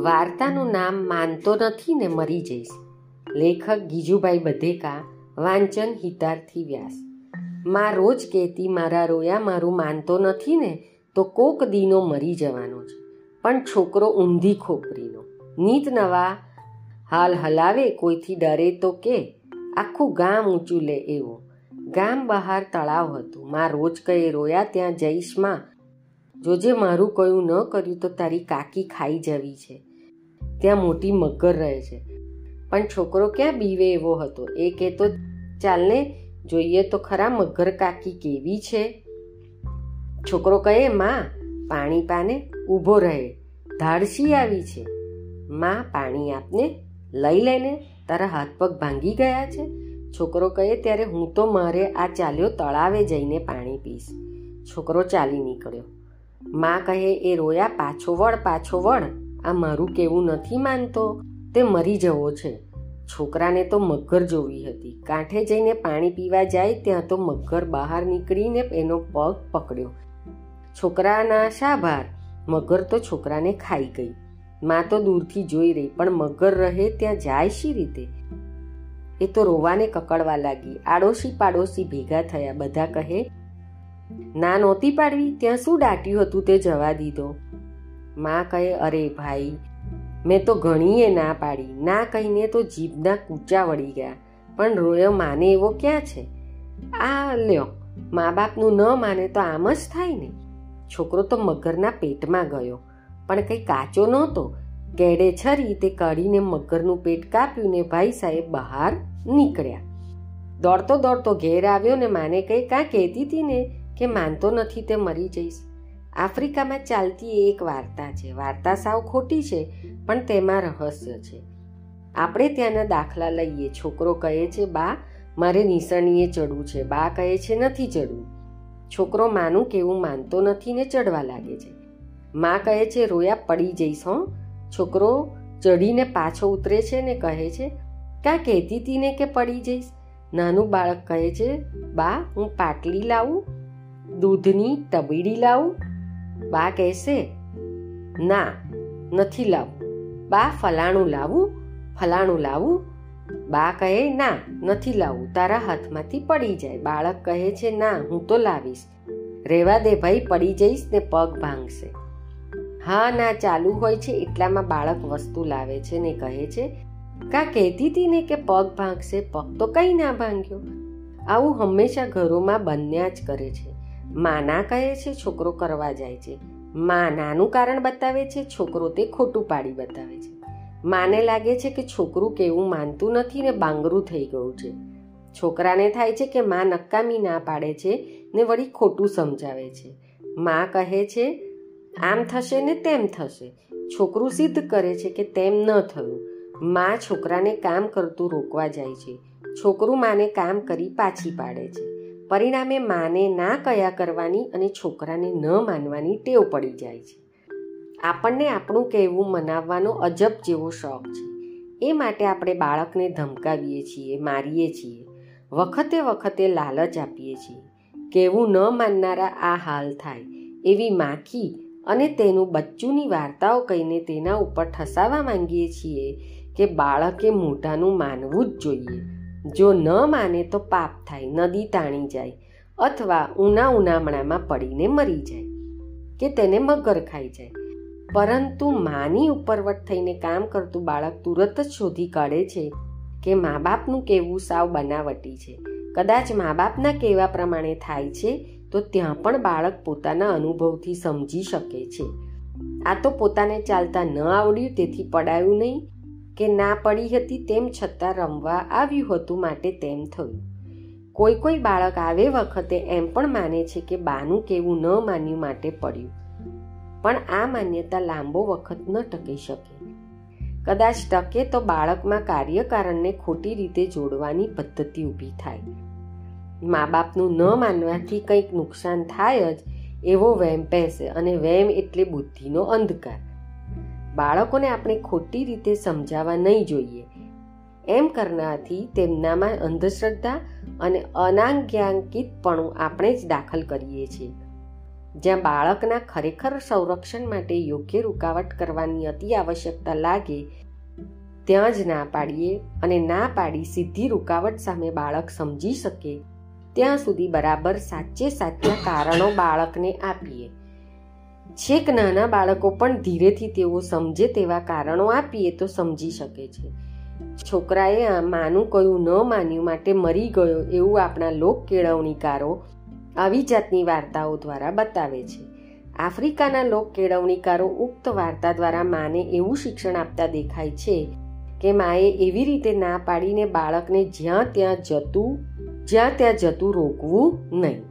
વાર્તાનું નામ માનતો નથી ને મરી જઈશ. લેખક ગીજુભાઈ બધેકા, વાંચન હિતાર્થી વ્યાસ. માં રોજ કહેતી, મારા રોયા, મારું માનતો નથી ને, તો કોક દીનો મરી જવાનો છે. પણ છોકરો ઊંધી ખોપરીનો. નીત નવા હાલ હલાવે, કોઈથી ડરે તો કે, આખું ગામ ઊંચું લે એવો. ગામ બહાર તળાવ હતું. માં રોજ કહે, રોયા, ત્યાં જઈશમાં. જોજે મારું કયું ન કર્યું તો તારી કાકી ખાઈ જવી છે. ત્યાં મોટી મગર રહે છે. પણ છોકરો ક્યાં બીવે એવો હતો? એ કહેતો ચાલને જોઈએ તો ખરા મગર કાકી કેવી છે. છોકરો કહે, માં, પાણી પાને, ઊભો રહે. ધાડસી આવી છે. માં, પાણી આપને, લઈ લઈને તારા હાથ પગ ભાંગી ગયા છે. છોકરો કહે, ત્યારે હું તો મારે આ ચાલ્યો તળાવે જઈને પાણી પીશ. છોકરો ચાલી નીકળ્યો. માં કહે, એ રોયા પાછો વળ પાછો વળ. આ મારું કેવું નથી માનતો. તે મરી જવો છે. છોકરાને તો મગર જોવી હતી. કાંઠે જઈને પાણી પીવા જાય ત્યાં તો મગર બહાર નીકળીને એનો પગ પકડ્યો. છોકરાના શાભાર મગર તો છોકરાને ખાઈ ગઈ. માં તો દૂરથી જોઈ રહી, પણ મગર રહે ત્યાં જાય શી રીતે? એ તો રોવાને કકડવા લાગી. આડોશી પાડોશી ભેગા થયા. બધા કહે, ના નહોતી પાડવી? ત્યાં શું દાટ્યું હતું તે જવા દીધો. માં કહે, અરે ભાઈ, મેં તો ઘણીએ ના પાડી. ના કહીને તો જીભના કૂચા વળી ગયા. પણ રોયો માને એવો ક્યાં છે? આ લ્યો, મા બાપનું ન માને તો આમ જ થાય ને. છોકરો તો મગરના પેટમાં ગયો, પણ કંઈ કાચો નહોતો. કેડે છરી તે કાઢીને મગરનું પેટ કાપ્યું ને ભાઈ સાહેબ બહાર નીકળ્યા. દોડતો દોડતો ઘેર આવ્યો ને માને કંઈ કાં કહેતી હતી ને કે, માનતો નથી તે મરી જઈશ. આફ્રિકામાં ચાલતી એક વાર્તા છે. વાર્તા સાવ ખોટી છે, પણ તેમાં રહસ્ય છે. આપણે ત્યાંના દાખલા લઈએ. છોકરો કહે છે, બા, મારે નિશાનીએ ચડવું છે. બા કહે છે, નથી ચડવું. છોકરો માનું કેવું માનતો નથી ને ચડવા લાગે છે. મા કહે છે, રોયા પડી જઈશ, હો. છોકરો ચડીને પાછો ઉતરે છે ને કહે છે કાં કહેતી હતી ને કે પડી જઈશ? નાનું બાળક કહે છે, બા, હું પાટલી લાવું, દૂધની તબીડી લાવું બા કહેશે, ના, નથી લાવવું બા ફલાણું લાવું ફલાણું લાવું. બા કહે, ના, નથી લાવું. તારા હાથમાંથી પડી જાય. બાળક કહે છે, ના, હું તો લાવીશ. રેવા દે ભાઈ, પડી જઈશ ને પગ ભાંગશે. હા, ના, ચાલુ હોય છે. એટલામાં બાળક વસ્તુ લાવે છે ને કહે છે, કા કહેતી હતી ને કે પગ ભાંગશે? પગ તો કઈ ના ભાંગ્યો. આવું હંમેશા ઘરોમાં બન્યા જ કરે છે. માના કહે છે, છોકરો કરવા જાય છે. મા નાનું કારણ બતાવે છે, છોકરો તે ખોટું પાડી બતાવે છે. માને લાગે છે કે છોકરું કેવું માનતું નથી ને બાંગરું થઈ ગયું છે. છોકરાને થાય છે કે મા નકામી ના પાડે છે ને વળી ખોટું સમજાવે છે. મા કહે છે, આમ થશે ને તેમ થશે. છોકરું સિદ્ધ કરે છે કે તેમ ન થયું. મા છોકરાને કામ કરતું રોકવા જાય છે. છોકરું માને કામ કરી પાછી પાડે છે. પરિણામે માને ના કયા કરવાની અને છોકરાને ન માનવાની ટેવ પડી જાય છે. આપણને આપણું કહેવું મનાવવાનો અજબ જેવો શોખ છે. એ માટે આપણે બાળકને ધમકાવીએ છીએ, મારીએ છીએ. વખતે વખતે લાલચ આપીએ છીએ. કહેવું ન માનનારા આ હાલ થાય. એવી માખી અને તેનું બચ્ચુની વાર્તાઓ કહીને તેના ઉપર ઠસાવા માંગીએ છીએ કે બાળકે મોઢાનું માનવું જ જોઈએ. જો ન માને તો પાપ થાય, નદી તાણી જાય અથવા ઉના ઉનામણામાં પડીને મરી જાય કે તેને મગર ખાઈ જાય. પરંતુ માની ઉપરવટ થઈને કામ કરતું બાળક તુરત જ શોધી કાઢે છે કે મા બાપનું કહેવું સાવ બનાવટી છે. કદાચ મા બાપના કહેવા પ્રમાણે થાય છે તો ત્યાં પણ બાળક પોતાના અનુભવથી સમજી શકે છે. આ તો પોતાને ચાલતા ન આવડ્યું તેથી પડાયું નહીં. કે ના પડી હતી તેમ છતાં રમવા આવ્યું હતું માટે તેમ થયું. કોઈ કોઈ બાળક આવે વખતે એમ પણ માને છે કે બાનું કેવું ન માન્યું માટે પડ્યું. પણ આ માન્યતા લાંબો વખત ન ટકી શકે. કદાચ ટકે તો બાળકમાં કાર્યકારણને ખોટી રીતે જોડવાની પદ્ધતિ ઊભી થાય. મા બાપનું ન માનવાથી કંઈક નુકસાન થાય જ એવો વહેમ પહેશે અને વહેમ એટલે બુદ્ધિનો અંધકાર. બાળકોને આપણે ખોટી રીતે સમજાવવા નહીં જોઈએ. એમ કરનારથી તેમનામાં અંધશ્રદ્ધા અને અનાજ્ઞાંકિતપણું આપણે જ દાખલ કરીએ છીએ. જ્યાં બાળકના ખરેખર સંરક્ષણ માટે યોગ્ય રૂકાવટ કરવાની અતિ આવશ્યકતા લાગે, ત્યાં જ ના પાડીએ અને ના પાડી સીધી રૂકાવટ સામે બાળક સમજી શકે, ત્યાં સુધી બરાબર સાચે સાચા કારણો બાળકને આપીએ. છેક નાના બાળકો પણ ધીરેથી તેઓ સમજે તેવા કારણો આપીએ તો સમજી શકે છે. છોકરાએ આ માનું કયું ન માન્યું માટે મરી ગયો એવું આપણા લોક કેળવણીકારો આવી જાતની વાર્તાઓ દ્વારા બતાવે છે. આફ્રિકાના લોક કેળવણીકારો ઉક્ત વાર્તા દ્વારા માને એવું શિક્ષણ આપતા દેખાય છે કે માએ એવી રીતે ના પાડીને બાળકને જ્યાં ત્યાં જતું, જ્યાં ત્યાં જતું રોકવું નહીં.